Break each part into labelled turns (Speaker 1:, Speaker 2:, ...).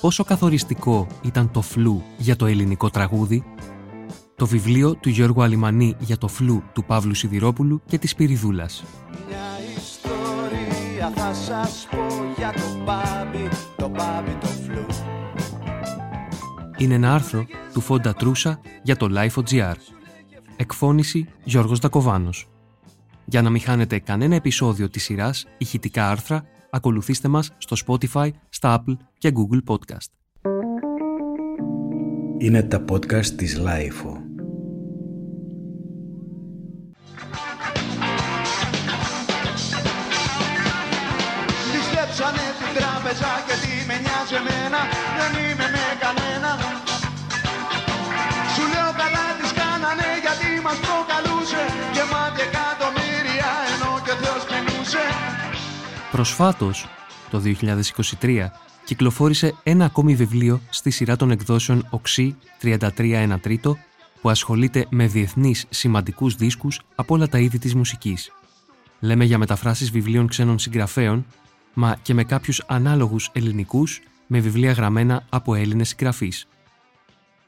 Speaker 1: πόσο καθοριστικό ήταν το φλου για το ελληνικό τραγούδι, το βιβλίο του Γιώργου Αλιμανή για το φλου του Παύλου Σιδηρόπουλου και της Πυριδούλας.
Speaker 2: Μια ιστορία θα σας πω για το μπάμπι, το μπάμπι το φλου.
Speaker 1: Είναι ένα άρθρο του Φόντα Τρούσα για το Life.gr. Εκφώνηση Γιώργος Δακοβάνος. Για να μην χάνετε κανένα επεισόδιο της σειράς ηχητικά άρθρα, ακολουθήστε μας στο Spotify, στα Apple και Google Podcast.
Speaker 3: Είναι τα podcast της Lifeo.
Speaker 2: Ληστέψανε την τράπεζα και τι με νοιάζει εμένα Δεν είμαι με κανένα Σου λέω καλά τις κάνανε γιατί μας προκαλούσε Γεμάτη εκατομμύρια ενώ και ο Θεός πεινούσε
Speaker 1: Προσφάτως, το 2023, κυκλοφόρησε ένα ακόμη βιβλίο στη σειρά των εκδόσεων Οξύ 33 1 τρίτο που ασχολείται με διεθνείς σημαντικούς δίσκους από όλα τα είδη της μουσικής. Λέμε για μεταφράσεις βιβλίων ξένων συγγραφέων, μα και με κάποιους ανάλογους ελληνικούς με βιβλία γραμμένα από Έλληνες συγγραφείς.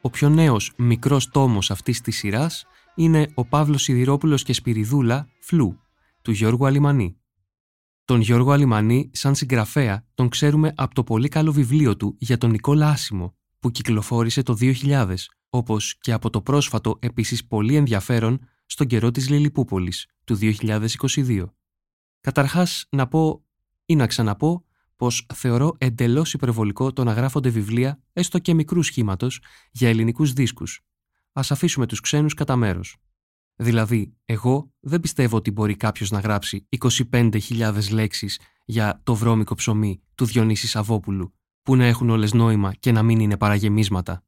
Speaker 1: Ο πιο νέος μικρός τόμος αυτής της σειράς είναι ο Παύλος Σιδηρόπουλος και Σπυριδούλα «Φλού» του Γιώργου Αλιμανή. Τον Γιώργο Αλιμανή, σαν συγγραφέα, τον ξέρουμε από το πολύ καλό βιβλίο του για τον Νικόλα Άσιμο, που κυκλοφόρησε το 2000, όπως και από το πρόσφατο επίσης πολύ ενδιαφέρον στον καιρό της Λιλιπούπολης, του 2022. Καταρχάς, να πω ή να ξαναπώ πως θεωρώ εντελώς υπερβολικό το να γράφονται βιβλία, έστω και μικρού σχήματος, για ελληνικούς δίσκους. Ας αφήσουμε τους ξένους κατά μέρος. Δηλαδή, εγώ δεν πιστεύω ότι μπορεί κάποιος να γράψει 25.000 λέξεις για το βρώμικο ψωμί του Διονύσης Σαββόπουλου, που να έχουν όλες νόημα και να μην είναι παραγεμίσματα.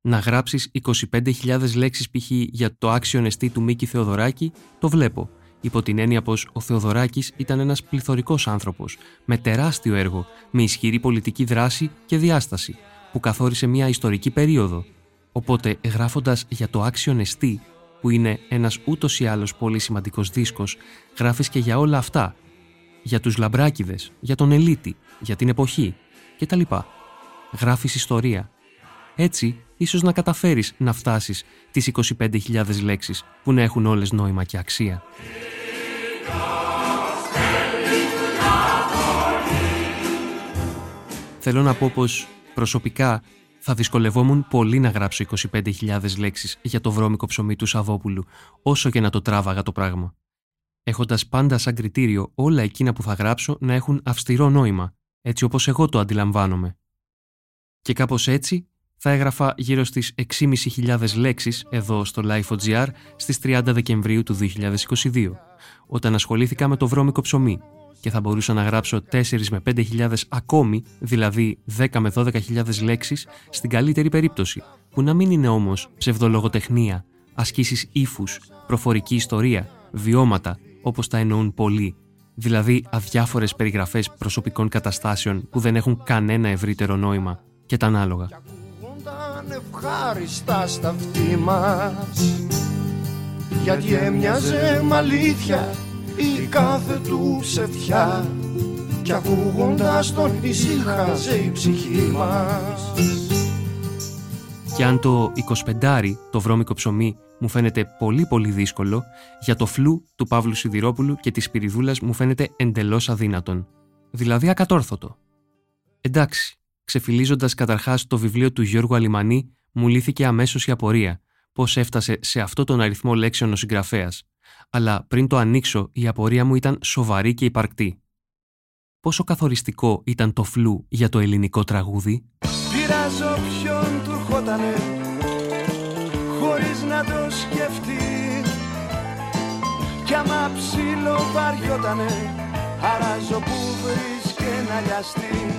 Speaker 1: Να γράψεις 25.000 λέξεις π.χ. για το άξιο εστί του Μίκη Θεοδωράκη, το βλέπω, υπό την έννοια πως ο Θεοδωράκης ήταν ένας πληθωρικός άνθρωπος, με τεράστιο έργο, με ισχυρή πολιτική δράση και διάσταση, που καθόρισε μια ιστορική περίοδο. Οπότε, γράφοντας για το άξιο εστί, που είναι ένας ούτως ή άλλως πολύ σημαντικός δίσκος, γράφεις και για όλα αυτά. Για τους λαμπράκιδες, για τον ελίτη, για την εποχή κτλ. Γράφεις ιστορία. Έτσι, ίσως να καταφέρεις να φτάσεις τις 25.000 λέξεις που να έχουν όλες νόημα και αξία. Θέλω να πω πως προσωπικά θα δυσκολευόμουν πολύ να γράψω 25.000 λέξεις για το βρώμικο ψωμί του Σαββόπουλου, όσο και να το τράβαγα το πράγμα. Έχοντας πάντα σαν κριτήριο όλα εκείνα που θα γράψω να έχουν αυστηρό νόημα, έτσι όπως εγώ το αντιλαμβάνομαι. Και κάπως έτσι θα έγραφα γύρω στις 6.500 λέξεις εδώ στο Life.gr στις 30 Δεκεμβρίου του 2022, όταν ασχολήθηκα με το βρώμικο ψωμί και θα μπορούσα να γράψω 4 με 5.000 ακόμη, δηλαδή 10 με 12.000 λέξεις, στην καλύτερη περίπτωση, που να μην είναι όμως ψευδολογοτεχνία, ασκήσεις ύφους, προφορική ιστορία, βιώματα, όπως τα εννοούν πολλοί, δηλαδή αδιάφορες περιγραφές προσωπικών καταστάσεων που δεν έχουν κανένα ευρύτερο νόημα και τα ανάλογα.
Speaker 2: ευχάριστα στα αυτή μας Γιατί έμοιαζε με αλήθεια η κάθε τους ψευτιά Κι ακούγοντας τον ησύχαζε η ψυχή μας
Speaker 1: Και αν το 25 το βρώμικο ψωμί μου φαίνεται πολύ πολύ δύσκολο, για το φλου του Παύλου Σιδηρόπουλου και της Πυριδούλας μου φαίνεται εντελώς αδύνατον. Δηλαδή ακατόρθωτο. Εντάξει, ξεφυλίζοντας καταρχάς το βιβλίο του Γιώργου Αλιμανή, μου λύθηκε αμέσως η απορία πώς έφτασε σε αυτό τον αριθμό λέξεων ο συγγραφέας. Αλλά πριν το ανοίξω, η απορία μου ήταν σοβαρή και υπαρκτή. Πόσο καθοριστικό ήταν το φλου για το ελληνικό τραγούδι;
Speaker 2: Πειράζω ποιον του ερχότανε χωρίς να το σκεφτεί Κι άμα ψήλο βαριότανε αράζω που βρίσκε να λιαστεί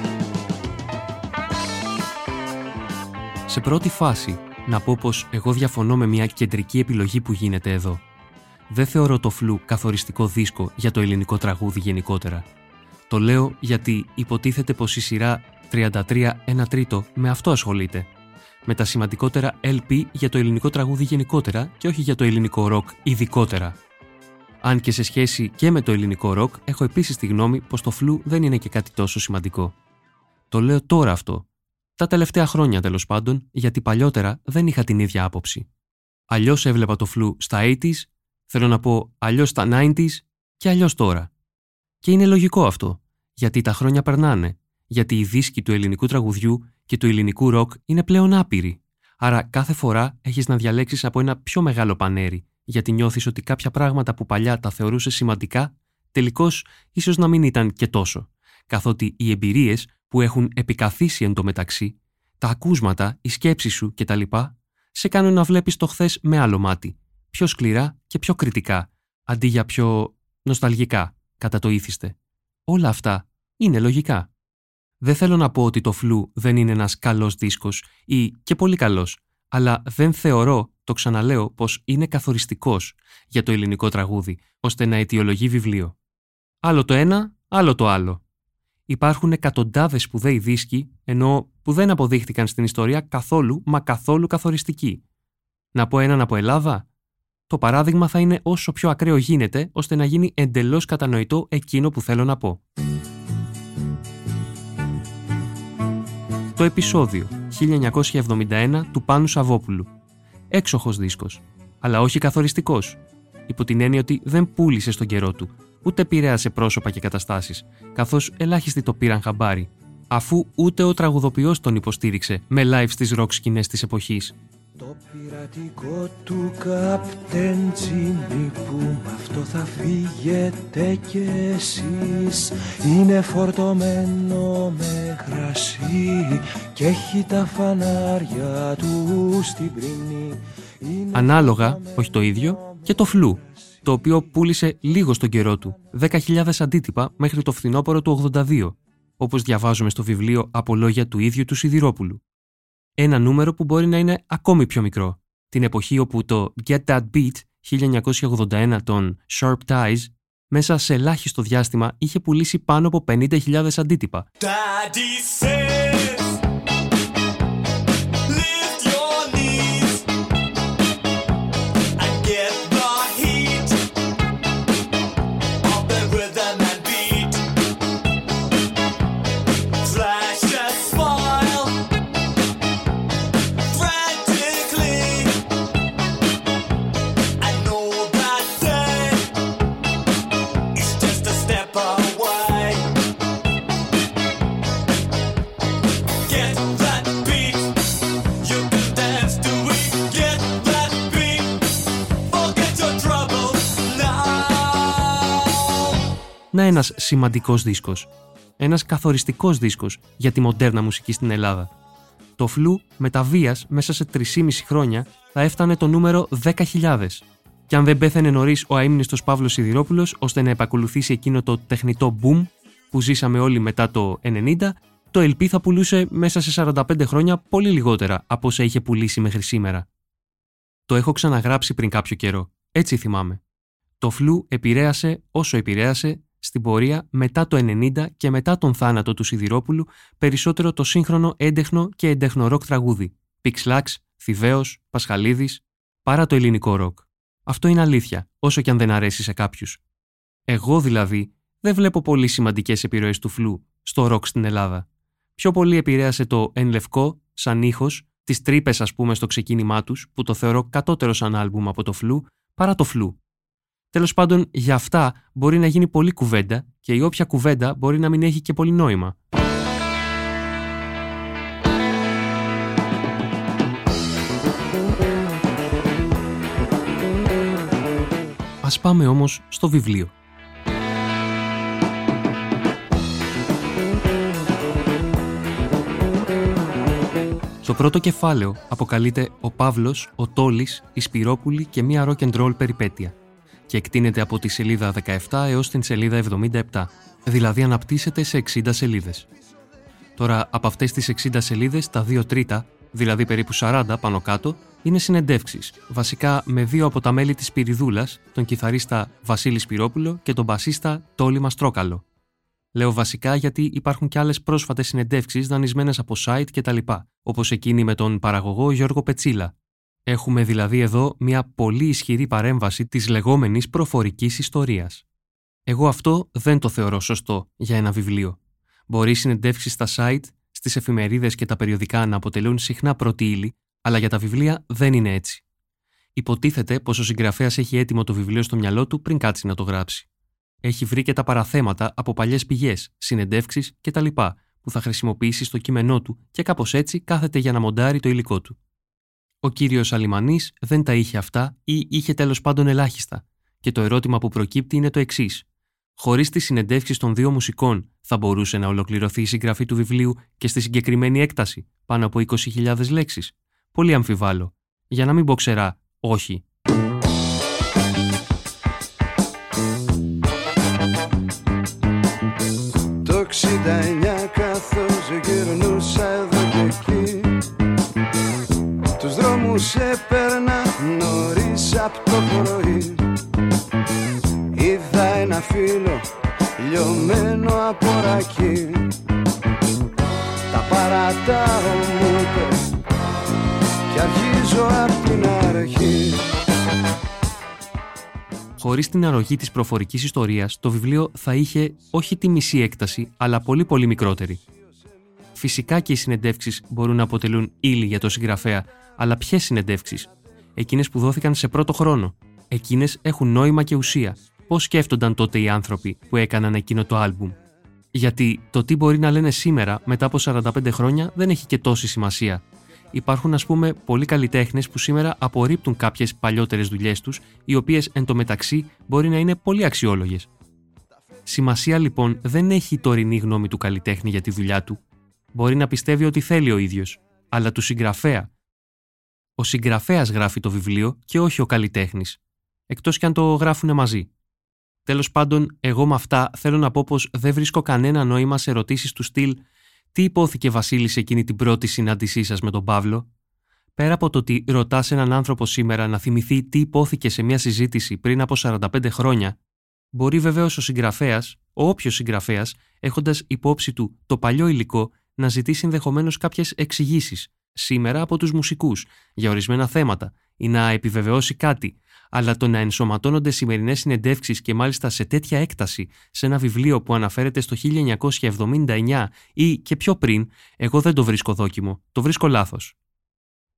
Speaker 1: Σε πρώτη φάση, να πω πως εγώ διαφωνώ με μια κεντρική επιλογή που γίνεται εδώ. Δεν θεωρώ το φλου καθοριστικό δίσκο για το ελληνικό τραγούδι γενικότερα. Το λέω γιατί υποτίθεται πως η σειρά 33 1 τρίτο με αυτό ασχολείται. Με τα σημαντικότερα LP για το ελληνικό τραγούδι γενικότερα και όχι για το ελληνικό ροκ ειδικότερα. Αν και σε σχέση και με το ελληνικό ροκ, έχω επίσης τη γνώμη πως το φλου δεν είναι και κάτι τόσο σημαντικό. Το λέω τώρα αυτό, Τα τελευταία χρόνια τέλος πάντων, γιατί παλιότερα δεν είχα την ίδια άποψη. Αλλιώς έβλεπα το φλου στα 80s, θέλω να πω αλλιώς στα 90s και αλλιώς τώρα. Και είναι λογικό αυτό, γιατί τα χρόνια περνάνε, γιατί οι δίσκοι του ελληνικού τραγουδιού και του ελληνικού ροκ είναι πλέον άπειροι. Άρα κάθε φορά έχεις να διαλέξεις από ένα πιο μεγάλο πανέρι, γιατί νιώθεις ότι κάποια πράγματα που παλιά τα θεωρούσε σημαντικά, τελικώς ίσως να μην ήταν και τόσο. Καθότι οι εμπειρίες που έχουν επικαθίσει εν τω μεταξύ, τα ακούσματα, η σκέψη σου κτλ. σε κάνουν να βλέπεις το χθες με άλλο μάτι, πιο σκληρά και πιο κριτικά, αντί για πιο νοσταλγικά, κατά το ήθιστε. Όλα αυτά είναι λογικά. Δεν θέλω να πω ότι το φλου δεν είναι ένας καλός δίσκος ή και πολύ καλός, αλλά δεν θεωρώ, το ξαναλέω, πως είναι καθοριστικός για το ελληνικό τραγούδι, ώστε να αιτιολογεί βιβλίο. Άλλο το ένα, άλλο το άλλο. Υπάρχουν εκατοντάδες σπουδαίοι δίσκοι, ενώ που δεν αποδείχτηκαν στην ιστορία καθόλου, μα καθόλου καθοριστικοί. Να πω έναν από Ελλάδα. Το παράδειγμα θα είναι όσο πιο ακραίο γίνεται, ώστε να γίνει εντελώς κατανοητό εκείνο που θέλω να πω. Το επεισόδιο 1971 του Πάνου Σαββόπουλου. Έξοχος δίσκος, αλλά όχι καθοριστικός, υπό την έννοια ότι δεν πούλησε στον καιρό του, ούτε επηρέασε πρόσωπα και καταστάσεις, καθώς ελάχιστοι το πήραν χαμπάρι, αφού ούτε ο τραγουδοποιός τον υποστήριξε με live στις ροκ σκηνές της εποχής.
Speaker 4: Το πειρατικό του καπτέν Τζίμι που με αυτό θα φύγετε κι εσείς Είναι φορτωμένο με κρασί και έχει τα φανάρια του στην πρινή
Speaker 1: Ανάλογα, όχι το ίδιο, και το φλού το οποίο πούλησε λίγο στον καιρό του, 10.000 αντίτυπα μέχρι το φθινόπωρο του 82, όπως διαβάζουμε στο βιβλίο από λόγια του ίδιου του Σιδηρόπουλου. Ένα νούμερο που μπορεί να είναι ακόμη πιο μικρό, την εποχή όπου το Get That Beat 1981 των Sharp Ties μέσα σε ελάχιστο διάστημα είχε πουλήσει πάνω από 50.000 αντίτυπα. Να ένας σημαντικός δίσκος. Ένας καθοριστικός δίσκος για τη μοντέρνα μουσική στην Ελλάδα. Το φλου με τα βίας μέσα σε 3,5 χρόνια θα έφτανε το νούμερο 10.000. Και αν δεν πέθανε νωρίς ο αείμνηστος Παύλος Σιδηρόπουλος ώστε να επακολουθήσει εκείνο το τεχνητό boom που ζήσαμε όλοι μετά το 90, το LP θα πουλούσε μέσα σε 45 χρόνια πολύ λιγότερα από όσα είχε πουλήσει μέχρι σήμερα. Το έχω ξαναγράψει πριν κάποιο καιρό. Έτσι θυμάμαι. Το φλου επηρέασε όσο επηρέασε στην πορεία μετά το 90 και μετά τον θάνατο του Σιδηρόπουλου περισσότερο το σύγχρονο έντεχνο και έντεχνο ροκ τραγούδι. Πυξ Λαξ, Θηβαίος, Πασχαλίδης, παρά το ελληνικό ροκ. Αυτό είναι αλήθεια, όσο και αν δεν αρέσει σε κάποιους. Εγώ δηλαδή δεν βλέπω πολύ σημαντικές επιρροές του φλου στο ροκ στην Ελλάδα. Πιο πολύ επηρέασε το Εν Λευκό, σαν ήχος, τις Τρύπες ας πούμε στο ξεκίνημά τους, που το θεωρώ κατώτερο σαν άλμπουμ από το φλου, παρά το φλου. Τέλος πάντων, για αυτά μπορεί να γίνει πολλή κουβέντα και η όποια κουβέντα μπορεί να μην έχει και πολύ νόημα. Ας πάμε όμως στο βιβλίο. Το πρώτο κεφάλαιο αποκαλείται «Ο Παύλος, ο Τόλης, η Σπυρόπουλη και μία rock and roll περιπέτεια» και εκτείνεται από τη σελίδα 17 έως την σελίδα 77, δηλαδή αναπτύσσεται σε 60 σελίδες. Τώρα, από αυτές τις 60 σελίδες, τα 2 τρίτα, δηλαδή περίπου 40 πάνω κάτω, είναι συνεντεύξεις, βασικά με δύο από τα μέλη της Πυριδούλας, τον κιθαρίστα Βασίλη Σπυρόπουλο και τον μπασίστα Τόλι Μαστρόκαλο. Λέω βασικά γιατί υπάρχουν και άλλες πρόσφατες συνεντεύξεις δανεισμένες από site κτλ, όπως εκείνη με τον παραγωγό Γιώργο Πετσίλα, Έχουμε δηλαδή εδώ μια πολύ ισχυρή παρέμβαση της λεγόμενης προφορικής ιστορίας. Εγώ αυτό δεν το θεωρώ σωστό για ένα βιβλίο. Μπορεί οι συνεντεύξεις στα site, στις εφημερίδες και τα περιοδικά να αποτελούν συχνά πρώτη ύλη, αλλά για τα βιβλία δεν είναι έτσι. Υποτίθεται πως ο συγγραφέας έχει έτοιμο το βιβλίο στο μυαλό του πριν κάτσει να το γράψει. Έχει βρει και τα παραθέματα από παλιές πηγές, συνεντεύξεις κτλ. που θα χρησιμοποιήσει στο κείμενό του και κάπως έτσι κάθεται για να μοντάρει το υλικό του. Ο κύριος Αλιμανή δεν τα είχε αυτά ή είχε τέλος πάντων ελάχιστα, και το ερώτημα που προκύπτει είναι το εξής. Χωρίς τις συνεντεύξεις των δύο μουσικών, θα μπορούσε να ολοκληρωθεί η συγγραφή του βιβλίου και στη συγκεκριμένη έκταση, πάνω από 20.000 λέξεις. Πολύ αμφιβάλλω. Για να μην πω ξερά, όχι.
Speaker 2: Το 69 Τους δρόμους έπαιρνα νωρίς απ' το πρωί. Είδα ένα φίλο λιωμένο από ρακί. Τα παρατάω μου είπες Κι αρχίζω απ' την αρχή.
Speaker 1: Χωρίς την αρρωγή της προφορικής ιστορίας, το βιβλίο θα είχε όχι τη μισή έκταση, αλλά πολύ πολύ μικρότερη. Φυσικά και οι συνεντεύξεις μπορούν να αποτελούν ύλη για το συγγραφέα, αλλά ποιες συνεντεύξεις, εκείνες που δόθηκαν σε πρώτο χρόνο. Εκείνες έχουν νόημα και ουσία. Πώς σκέφτονταν τότε οι άνθρωποι που έκαναν εκείνο το άλμπουμ; Γιατί το τι μπορεί να λένε σήμερα, μετά από 45 χρόνια, δεν έχει και τόση σημασία. Υπάρχουν, ας πούμε, πολλοί καλλιτέχνες που σήμερα απορρίπτουν κάποιες παλιότερες δουλειές τους, οι οποίες εν τω μεταξύ μπορεί να είναι πολύ αξιόλογες. Σημασία λοιπόν δεν έχει η τωρινή γνώμη του καλλιτέχνη για τη δουλειά του. Μπορεί να πιστεύει ότι θέλει ο ίδιος, αλλά του συγγραφέα. Ο συγγραφέας γράφει το βιβλίο και όχι ο καλλιτέχνης, εκτός κι αν το γράφουν μαζί. Τέλος πάντων, εγώ με αυτά θέλω να πω πως δεν βρίσκω κανένα νόημα σε ερωτήσεις του στυλ τι υπόθηκε Βασίλη σε εκείνη την πρώτη συνάντησή σας με τον Παύλο; Πέρα από το ότι ρωτάς έναν άνθρωπο σήμερα να θυμηθεί τι υπόθηκε σε μια συζήτηση πριν από 45 χρόνια, μπορεί βεβαίως ο συγγραφέας, ο όποιος συγγραφέας, έχοντας υπόψη του το παλιό υλικό, να ζητήσει ενδεχομένως κάποιες εξηγήσεις σήμερα από τους μουσικούς για ορισμένα θέματα ή να επιβεβαιώσει κάτι, αλλά το να ενσωματώνονται σημερινές συνεντεύξεις και μάλιστα σε τέτοια έκταση σε ένα βιβλίο που αναφέρεται στο 1979 ή και πιο πριν, εγώ δεν το βρίσκω δόκιμο, το βρίσκω λάθος.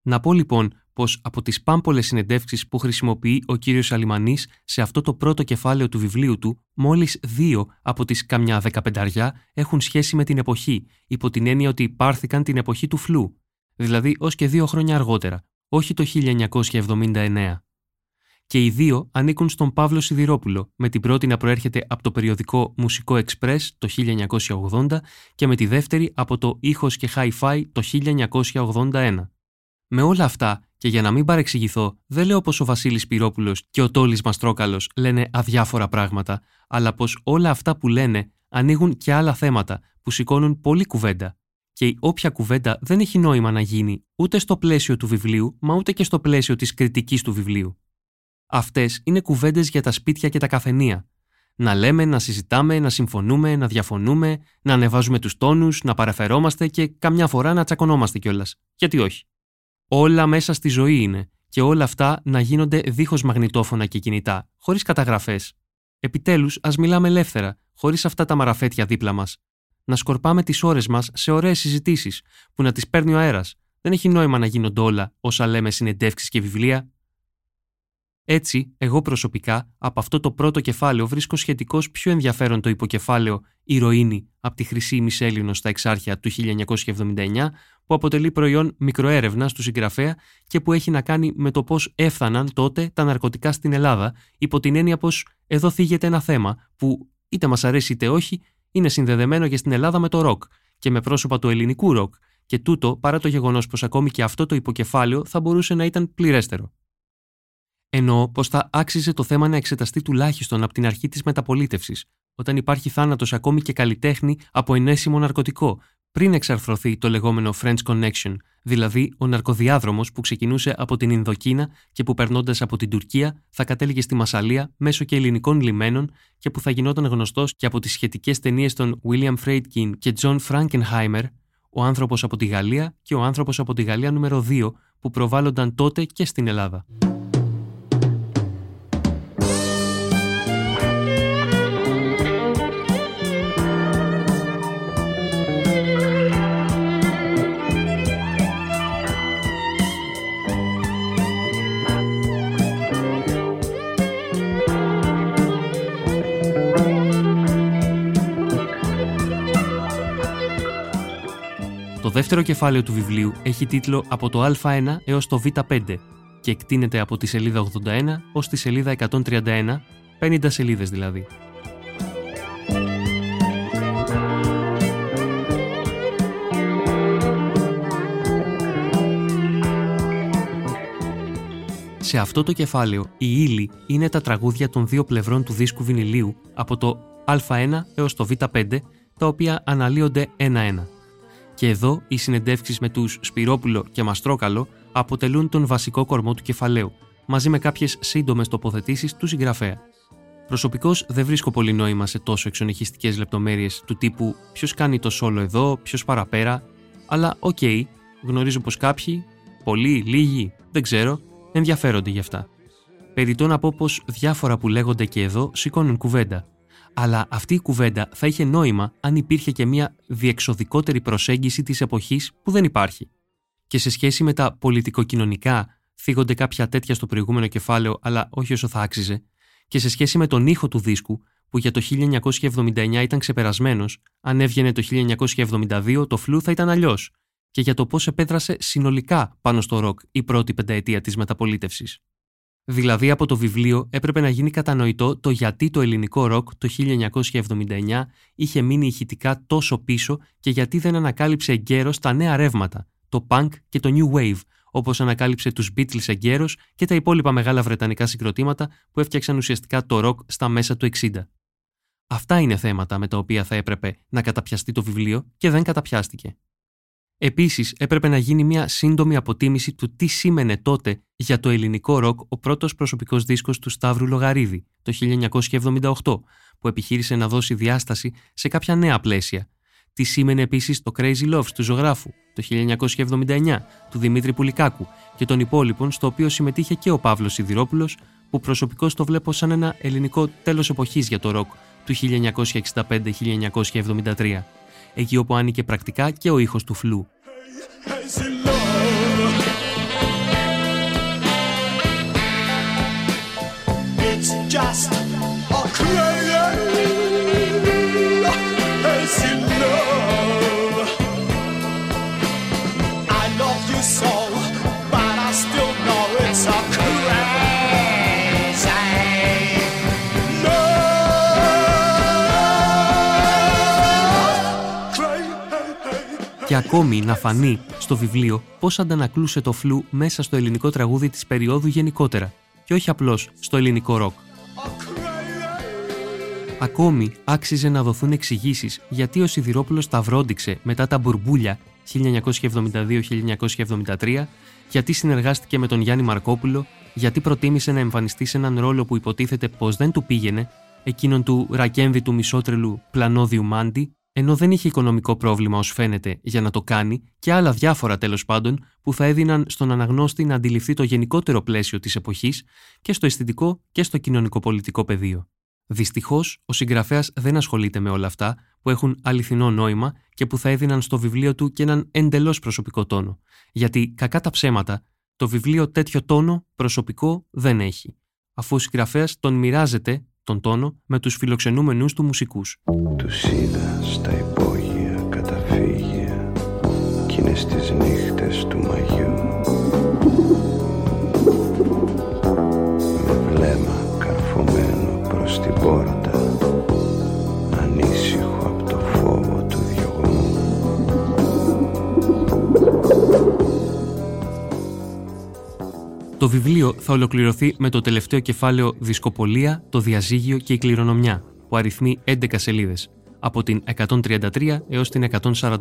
Speaker 1: Να πω λοιπόν πως από τις πάμπολες συνεντεύξεις που χρησιμοποιεί ο κύριος Αλιμανή σε αυτό το πρώτο κεφάλαιο του βιβλίου του, μόλις δύο από τις καμιά δεκαπενταριά έχουν σχέση με την εποχή, υπό την έννοια ότι υπάρχθηκαν την εποχή του φλού, δηλαδή ως και δύο χρόνια αργότερα, όχι το 1979 και οι δύο ανήκουν στον Παύλο Σιδηρόπουλο, με την πρώτη να προέρχεται από το περιοδικό Μουσικό Express το 1980 και με τη δεύτερη από το Ήχος και Hi-Fi το 1981. Με όλα αυτά, και για να μην παρεξηγηθώ, δεν λέω πως ο Βασίλης Πυρόπουλος και ο Τόλης Μαστρόκαλος λένε αδιάφορα πράγματα, αλλά πως όλα αυτά που λένε ανοίγουν και άλλα θέματα που σηκώνουν πολλή κουβέντα. Και η όποια κουβέντα δεν έχει νόημα να γίνει ούτε στο πλαίσιο του βιβλίου, μα ούτε και στο πλαίσιο της κριτικής του βιβλίου. Αυτές είναι κουβέντες για τα σπίτια και τα καφενεία. Να λέμε, να συζητάμε, να συμφωνούμε, να διαφωνούμε, να ανεβάζουμε τους τόνους, να παραφερόμαστε και καμιά φορά να τσακωνόμαστε κιόλας. Γιατί όχι; Όλα μέσα στη ζωή είναι και όλα αυτά να γίνονται δίχως μαγνητόφωνα και κινητά, χωρίς καταγραφές. Επιτέλους, ας μιλάμε ελεύθερα, χωρίς αυτά τα μαραφέτια δίπλα μας. Να σκορπάμε τις ώρες μας σε ωραίες συζητήσεις, που να τις παίρνει ο αέρας. Δεν έχει νόημα να γίνονται όλα όσα λέμε συνεντεύξεις και βιβλία. Έτσι, εγώ προσωπικά από αυτό το πρώτο κεφάλαιο βρίσκω σχετικώς πιο ενδιαφέρον το υποκεφάλαιο Ηρωίνη από τη Χρυσή Μισέλινο στα Εξάρχεια του 1979, που αποτελεί προϊόν μικροέρευνας του συγγραφέα και που έχει να κάνει με το πώς έφταναν τότε τα ναρκωτικά στην Ελλάδα, υπό την έννοια πως εδώ θίγεται ένα θέμα που είτε μας αρέσει είτε όχι, είναι συνδεδεμένο και στην Ελλάδα με το ροκ και με πρόσωπα του ελληνικού ροκ, και τούτο παρά το γεγονός πως ακόμη και αυτό το υποκεφάλαιο θα μπορούσε να ήταν πληρέστερο. Εννοώ πως θα άξιζε το θέμα να εξεταστεί τουλάχιστον από την αρχή της μεταπολίτευσης, όταν υπάρχει θάνατος ακόμη και καλλιτέχνη από ενέσιμο ναρκωτικό, πριν εξαρθρωθεί το λεγόμενο French Connection, δηλαδή ο ναρκοδιάδρομος που ξεκινούσε από την Ινδοκίνα και που περνώντας από την Τουρκία θα κατέληγε στη Μασαλία μέσω και ελληνικών λιμένων και που θα γινόταν γνωστός και από τις σχετικές ταινίες των William Friedkin και John Frankenheimer, ο άνθρωπος από τη Γαλλία και ο άνθρωπος από τη Γαλλία νούμερο 2, που προβάλλονταν τότε και στην Ελλάδα. Δεύτερο κεφάλαιο του βιβλίου έχει τίτλο «Από το Α1 έως το Β5» και εκτείνεται από τη σελίδα 81 ως τη σελίδα 131, 50 σελίδες δηλαδή. Σε αυτό το κεφάλαιο, η ύλη είναι τα τραγούδια των δύο πλευρών του δίσκου βινιλίου από το Α1 έως το Β5, τα οποία αναλύονται ένα-ένα. Και εδώ οι συνεντεύξεις με τους Σπυρόπουλο και Μαστρόκαλο αποτελούν τον βασικό κορμό του κεφαλαίου, μαζί με κάποιες σύντομες τοποθετήσεις του συγγραφέα. Προσωπικώς δεν βρίσκω πολύ νόημα σε τόσο εξονυχιστικές λεπτομέρειες του τύπου ποιος κάνει το σόλο εδώ, ποιος παραπέρα, αλλά οκ, γνωρίζω πως κάποιοι, πολλοί, λίγοι, δεν ξέρω, ενδιαφέρονται γι' αυτά. Περιτώ να πω πως διάφορα που λέγονται και εδώ σηκώνουν κουβέντα. Αλλά αυτή η κουβέντα θα είχε νόημα αν υπήρχε και μια διεξοδικότερη προσέγγιση της εποχής που δεν υπάρχει. Και σε σχέση με τα πολιτικοκοινωνικά, θίγονται κάποια τέτοια στο προηγούμενο κεφάλαιο, αλλά όχι όσο θα άξιζε, και σε σχέση με τον ήχο του δίσκου, που για το 1979 ήταν ξεπερασμένος, αν έβγαινε το 1972 το φλου θα ήταν αλλιώς, και για το πώς επέδρασε συνολικά πάνω στο ροκ η πρώτη πενταετία της μεταπολίτευσης. Δηλαδή από το βιβλίο έπρεπε να γίνει κατανοητό το γιατί το ελληνικό ροκ το 1979 είχε μείνει ηχητικά τόσο πίσω και γιατί δεν ανακάλυψε εγκαίρως τα νέα ρεύματα, το punk και το new wave, όπως ανακάλυψε τους Beatles εγκαίρως και τα υπόλοιπα μεγάλα βρετανικά συγκροτήματα που έφτιαξαν ουσιαστικά το ροκ στα μέσα του 60. Αυτά είναι θέματα με τα οποία θα έπρεπε να καταπιαστεί το βιβλίο και δεν καταπιάστηκε. Επίσης, έπρεπε να γίνει μια σύντομη αποτίμηση του τι σήμαινε τότε για το ελληνικό ροκ ο πρώτος προσωπικός δίσκος του Σταύρου Λογαρίδη το 1978, που επιχείρησε να δώσει διάσταση σε κάποια νέα πλαίσια. Τι σήμαινε επίσης το Crazy Love του ζωγράφου το 1979, του Δημήτρη Πουλικάκου και των υπόλοιπων, στο οποίο συμμετείχε και ο Παύλος Σιδηρόπουλος, που προσωπικώς το βλέπω σαν ένα ελληνικό τέλος εποχής για το ροκ του 1965-1973 εκεί όπου άνοιγε πρακτικά και ο ήχος του φλού. Και ακόμη να φανεί στο βιβλίο πώς αντανακλούσε το φλου μέσα στο ελληνικό τραγούδι της περίοδου γενικότερα και όχι απλώς στο ελληνικό ροκ. Ακόμη άξιζε να δοθούν εξηγήσεις γιατί ο Σιδηρόπουλος βρόντιξε μετά τα μπουρμπούλια 1972-1973, γιατί συνεργάστηκε με τον Γιάννη Μαρκόπουλο, γιατί προτίμησε να εμφανιστεί σε έναν ρόλο που υποτίθεται πως δεν του πήγαινε, εκείνον του ρακένδη μισότρελου πλανόδιου Μάντι, ενώ δεν είχε οικονομικό πρόβλημα ως φαίνεται για να το κάνει και άλλα διάφορα τέλος πάντων που θα έδιναν στον αναγνώστη να αντιληφθεί το γενικότερο πλαίσιο της εποχής και στο αισθητικό και στο κοινωνικό-πολιτικό πεδίο. Δυστυχώς, ο συγγραφέας δεν ασχολείται με όλα αυτά που έχουν αληθινό νόημα και που θα έδιναν στο βιβλίο του και έναν εντελώς προσωπικό τόνο. Γιατί, κακά τα ψέματα, το βιβλίο τέτοιο τόνο προσωπικό δεν έχει. Αφού ο συγγραφέας τον μοιράζεται τον τόνο με τους φιλοξενούμενους του μουσικούς.
Speaker 5: Τους είδα στα υπόγεια καταφύγια κι είναι στις νύχτες του μαγιού με βλέμμα καρφωμένο προς την πόρτα Το
Speaker 1: βιβλίο θα ολοκληρωθεί με το τελευταίο κεφάλαιο «Δισκοπολία, το διαζύγιο και η κληρονομιά» που αριθμεί 11 σελίδες, από την 133 έως την 144.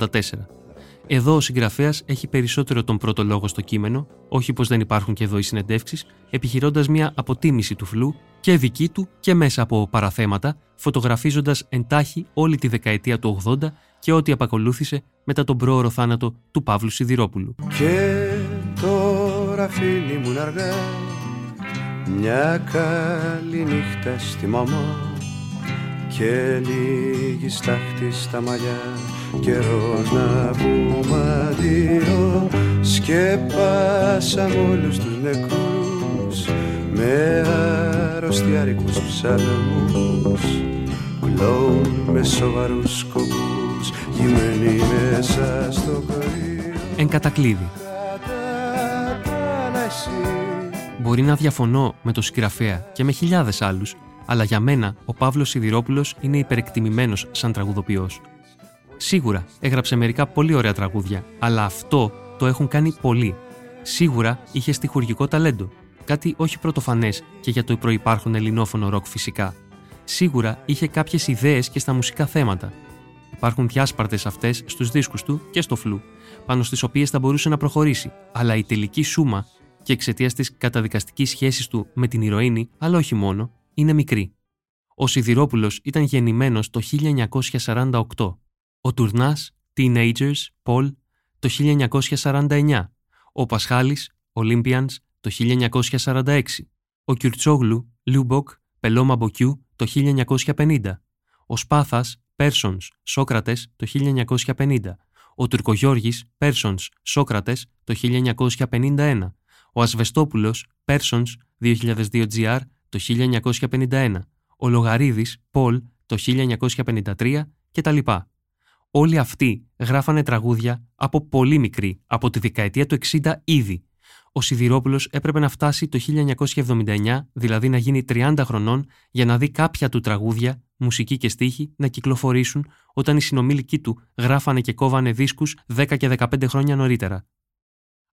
Speaker 1: Εδώ ο συγγραφέας έχει περισσότερο τον πρώτο λόγο στο κείμενο, όχι πως δεν υπάρχουν και εδώ οι συνεντεύξεις, επιχειρώντας μια αποτίμηση του φλου και δική του και μέσα από παραθέματα, φωτογραφίζοντας εντάχει όλη τη δεκαετία του 80 και ό,τι απακολούθησε μετά τον πρόωρο θάνατο του Παύλου Σιδηρόπουλου.
Speaker 5: Και τώρα φίλοι μου αργά μια καλή νύχτα στη μαμά και λίγη στάχτη στα μαλλιά. Καιρός να πούμε αντίο. Σκέπασαμε όλους τους νεκρούς με αρρωστιάρικους ψαλμούς. Κλόουν με σοβαρούς σκοπούς γυμμένοι μέσα στο κορί
Speaker 1: εν κατακλείδη. Μπορεί να διαφωνώ με το συγγραφέα και με χιλιάδες άλλους, αλλά για μένα ο Παύλος Σιδηρόπουλος είναι υπερεκτιμημένος σαν τραγουδοποιός. Σίγουρα έγραψε μερικά πολύ ωραία τραγούδια, αλλά αυτό το έχουν κάνει πολλοί. Σίγουρα είχε στοιχουργικό ταλέντο, κάτι όχι πρωτοφανές και για το προπάρχον ελληνόφωνο ροκ φυσικά. Σίγουρα είχε κάποιες ιδέες και στα μουσικά θέματα. Υπάρχουν διάσπαρτες αυτές στους δίσκους του και στο φλου, πάνω στις οποίες θα μπορούσε να προχωρήσει, αλλά η τελική σούμα και εξαιτίας της καταδικαστικής σχέσης του με την ηρωίνη, αλλά όχι μόνο, είναι μικρή. Ο Σιδηρόπουλος ήταν γεννημένος το 1948. Ο Τουρνάς, Teenagers, Paul, το 1949. Ο Πασχάλης, Olympians, το 1946. Ο Κιουρτσόγλου, Πελόμα Μποκιού, το 1950. Ο Σπάθας, Persons, Socrates, το 1950. Ο Τουρκογιώργης, Persons, Socrates, το 1951. Ο Ασβεστόπουλος, Persons, 2002 GR, το 1951. Ο Λογαρίδης, Πολ, το 1953 κτλ. Όλοι αυτοί γράφανε τραγούδια από πολύ μικρή, από τη δεκαετία του 60 ήδη. Ο Σιδηρόπουλος έπρεπε να φτάσει το 1979, δηλαδή να γίνει 30 χρονών, για να δει κάποια του τραγούδια, μουσική και στίχη, να κυκλοφορήσουν όταν οι συνομήλικοί του γράφανε και κόβανε δίσκους 10 και 15 χρόνια νωρίτερα.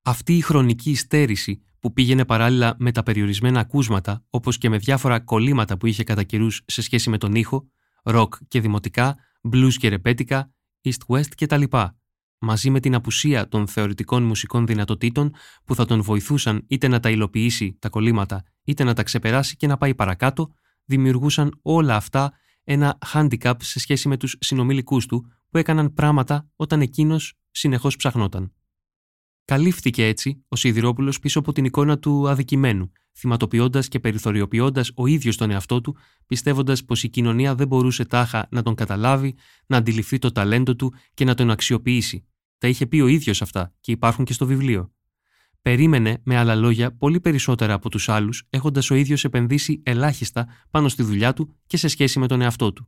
Speaker 1: Αυτή η χρονική υστέρηση που πήγαινε παράλληλα με τα περιορισμένα ακούσματα, όπως και με διάφορα κολλήματα που είχε κατά καιρούς σε σχέση με τον ήχο, ροκ και δημοτικά, blues και ρεπέτικα, east-west κτλ. Μαζί με την απουσία των θεωρητικών μουσικών δυνατοτήτων που θα τον βοηθούσαν είτε να τα υλοποιήσει τα κολλήματα, είτε να τα ξεπεράσει και να πάει παρακάτω, δημιουργούσαν όλα αυτά ένα handicap σε σχέση με τους συνομιλικούς του που έκαναν πράγματα όταν εκείνος συνεχώς ψαχνόταν. Καλύφθηκε έτσι ο Σιδηρόπουλος πίσω από την εικόνα του αδικημένου, θυματοποιώντας και περιθωριοποιώντας ο ίδιος τον εαυτό του, πιστεύοντας πως η κοινωνία δεν μπορούσε τάχα να τον καταλάβει, να αντιληφθεί το ταλέντο του και να τον αξιοποιήσει. Τα είχε πει ο ίδιος αυτά και υπάρχουν και στο βιβλίο. Περίμενε, με άλλα λόγια, πολύ περισσότερα από τους άλλους, έχοντας ο ίδιος επενδύσει ελάχιστα πάνω στη δουλειά του και σε σχέση με τον εαυτό του.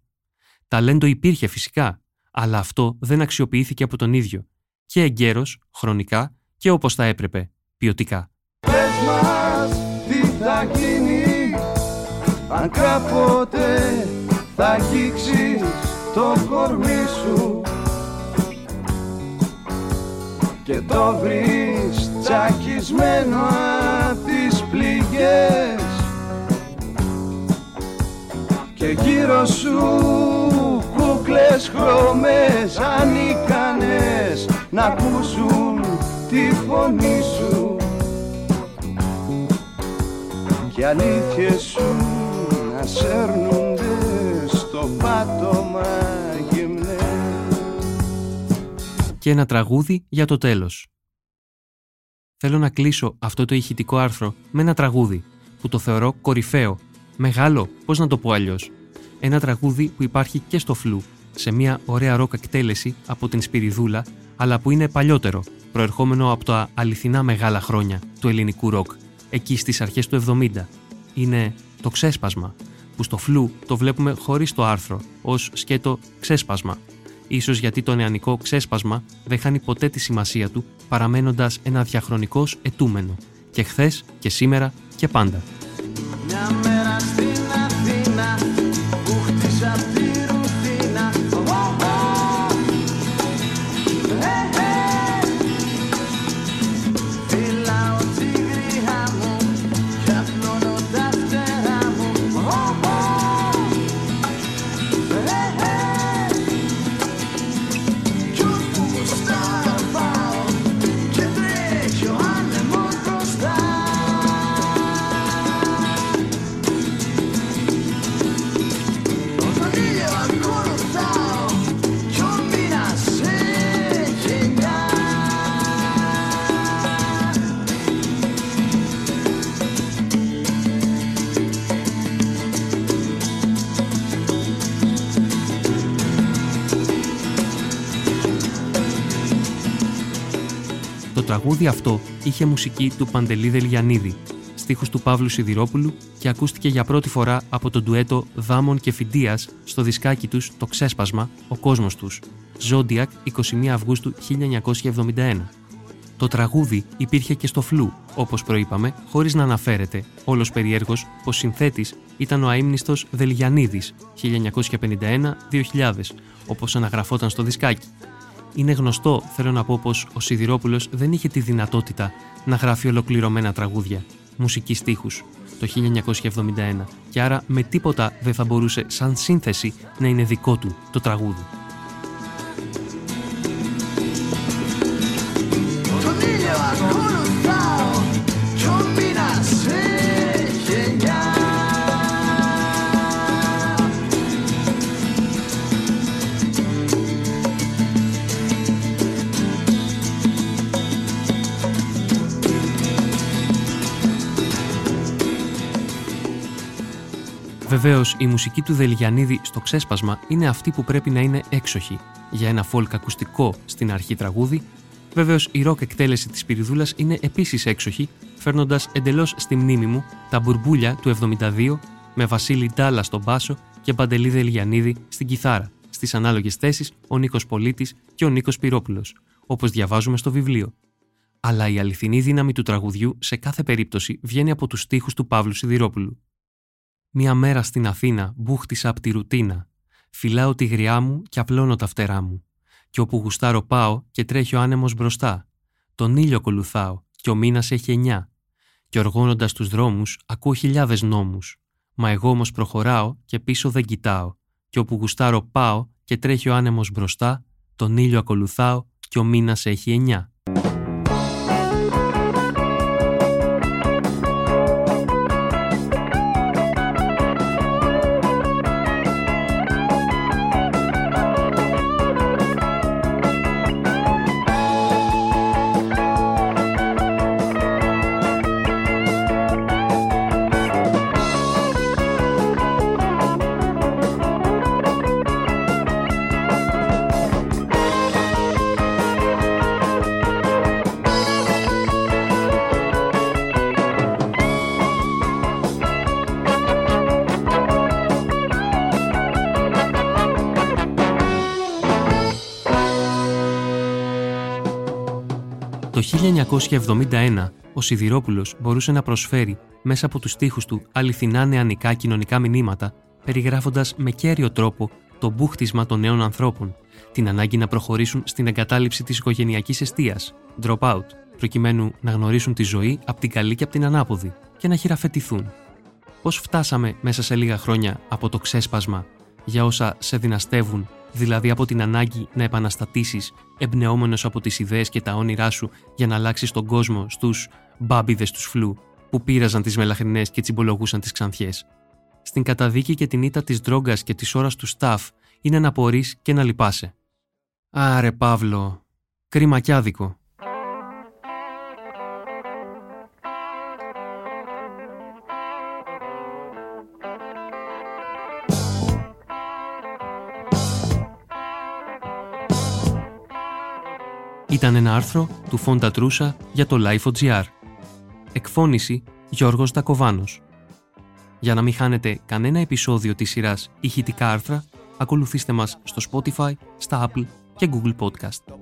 Speaker 1: Ταλέντο υπήρχε φυσικά, αλλά αυτό δεν αξιοποιήθηκε από τον ίδιο. Και εγκαίρω, χρονικά, και όπως θα έπρεπε, ποιοτικά.
Speaker 2: Πες μας τι θα γίνει αν κάποτε θα αγγίξεις το κορμί σου και το βρεις τσακισμένο απ' τις πληγές και γύρω σου κούκλες χρώμες ανίκανες να ακούσουν τη φωνή σου και αλήθειες σου να σέρνονται στο πάτωμα γυμνές
Speaker 1: Και ένα τραγούδι για το τέλος. Θέλω να κλείσω αυτό το ηχητικό άρθρο με ένα τραγούδι που το θεωρώ κορυφαίο, μεγάλο, πώς να το πω αλλιώς. Ένα τραγούδι που υπάρχει και στο φλου, σε μια ωραία ροκ εκτέλεση από την Σπυριδούλα, αλλά που είναι παλιότερο, προερχόμενο από τα αληθινά μεγάλα χρόνια του ελληνικού ροκ, εκεί στις αρχές του 70. Είναι το ξέσπασμα, που στο φλου το βλέπουμε χωρίς το άρθρο, ως σκέτο ξέσπασμα. Ίσως γιατί το νεανικό ξέσπασμα δεν χάνει ποτέ τη σημασία του, παραμένοντας ένα διαχρονικός ετούμενο, και χθες και σήμερα και πάντα. Τραγούδι αυτό είχε μουσική του Παντελή Δελιανίδη, στίχους του Παύλου Σιδηρόπουλου και ακούστηκε για πρώτη φορά από το ντουέτο Δάμων και Φιντίας στο δισκάκι τους «Το Ξέσπασμα, ο κόσμος τους», Zodiac 21 Αυγούστου 1971. Το τραγούδι υπήρχε και στο φλου, όπως προείπαμε, χωρίς να αναφέρεται, όλος περιέργως, πω συνθέτης ήταν ο αείμνηστος Δελγιανίδης 1951-2000, όπως αναγραφόταν στο δισκάκι. Είναι γνωστό, θέλω να πω, πως ο Σιδηρόπουλος δεν είχε τη δυνατότητα να γράφει ολοκληρωμένα τραγούδια, μουσική στίχους, το 1971 και άρα με τίποτα δεν θα μπορούσε σαν σύνθεση να είναι δικό του το τραγούδι. Βεβαίως, η μουσική του Δελγιανίδη στο ξέσπασμα είναι αυτή που πρέπει να είναι έξοχη. Για ένα folk ακουστικό στην αρχή τραγούδι, βεβαίως η ροκ εκτέλεση της Πυριδούλας είναι επίσης έξοχη, φέρνοντας εντελώς στη μνήμη μου τα μπουρμπούλια του 72 με Βασίλη Ντάλα στον μπάσο και Παντελή Δελγιανίδη στην κιθάρα. Στις ανάλογες θέσεις ο Νίκος Πολίτης και ο Νίκος Πυρόπουλος, όπως διαβάζουμε στο βιβλίο. Αλλά η αληθινή δύναμη του τραγουδιού σε κάθε περίπτωση βγαίνει από τους στίχους του Παύλου Σιδηρόπουλου. Μία μέρα στην Αθήνα μπούχτισα απ' τη ρουτίνα. Φυλάω τη γριά μου και απλώνω τα φτερά μου. Κι όπου γουστάρω πάω και τρέχει ο άνεμος μπροστά. Τον ήλιο ακολουθάω και ο μήνας έχει εννιά. Και οργώνοντας τους δρόμους ακούω χιλιάδες νόμους. Μα εγώ όμως προχωράω και πίσω δεν κοιτάω. Και όπου γουστάρω πάω και τρέχει ο άνεμος μπροστά. Τον ήλιο ακολουθάω και ο μήνας έχει εννιά. 1971 ο Σιδηρόπουλος μπορούσε να προσφέρει μέσα από τους στίχους του αληθινά νεανικά κοινωνικά μηνύματα, περιγράφοντας με κέριο τρόπο το μπούχτισμα των νέων ανθρώπων, την ανάγκη να προχωρήσουν στην εγκατάλειψη της οικογενειακής αιστείας, drop out, προκειμένου να γνωρίσουν τη ζωή από την καλή και από την ανάποδη και να χειραφετηθούν. Πώς φτάσαμε μέσα σε λίγα χρόνια από το ξέσπασμα για όσα σε δυναστεύουν δηλαδή από την ανάγκη να επαναστατήσεις εμπνεόμενος από τις ιδέες και τα όνειρά σου για να αλλάξεις τον κόσμο στους μπάμπιδες του φλού που πήραζαν τις μελαχρινές και τσιμπολογούσαν τις ξανθιές. Στην καταδίκη και την ήττα της ντρόγκας και της ώρας του σταφ είναι να πορείς και να λυπάσαι. Άρε Παύλο, κρίμα κι άδικο. Ήταν ένα άρθρο του Φόντα Τρούσα για το Life.gr. Εκφώνηση Γιώργος Δακοβάνος. Για να μην χάνετε κανένα επεισόδιο της σειράς ηχητικά άρθρα, ακολουθήστε μας στο Spotify, στα Apple και Google Podcast.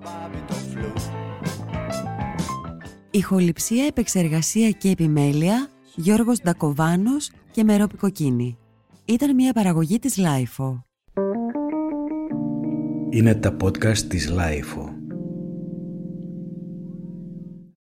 Speaker 6: Ηχοληψία, επεξεργασία και επιμέλεια Γιώργος Ντακοβάνος και Μερόπη Κοκκίνη. Ήταν μια παραγωγή της Lifeo.
Speaker 3: Είναι τα podcast της Lifeo.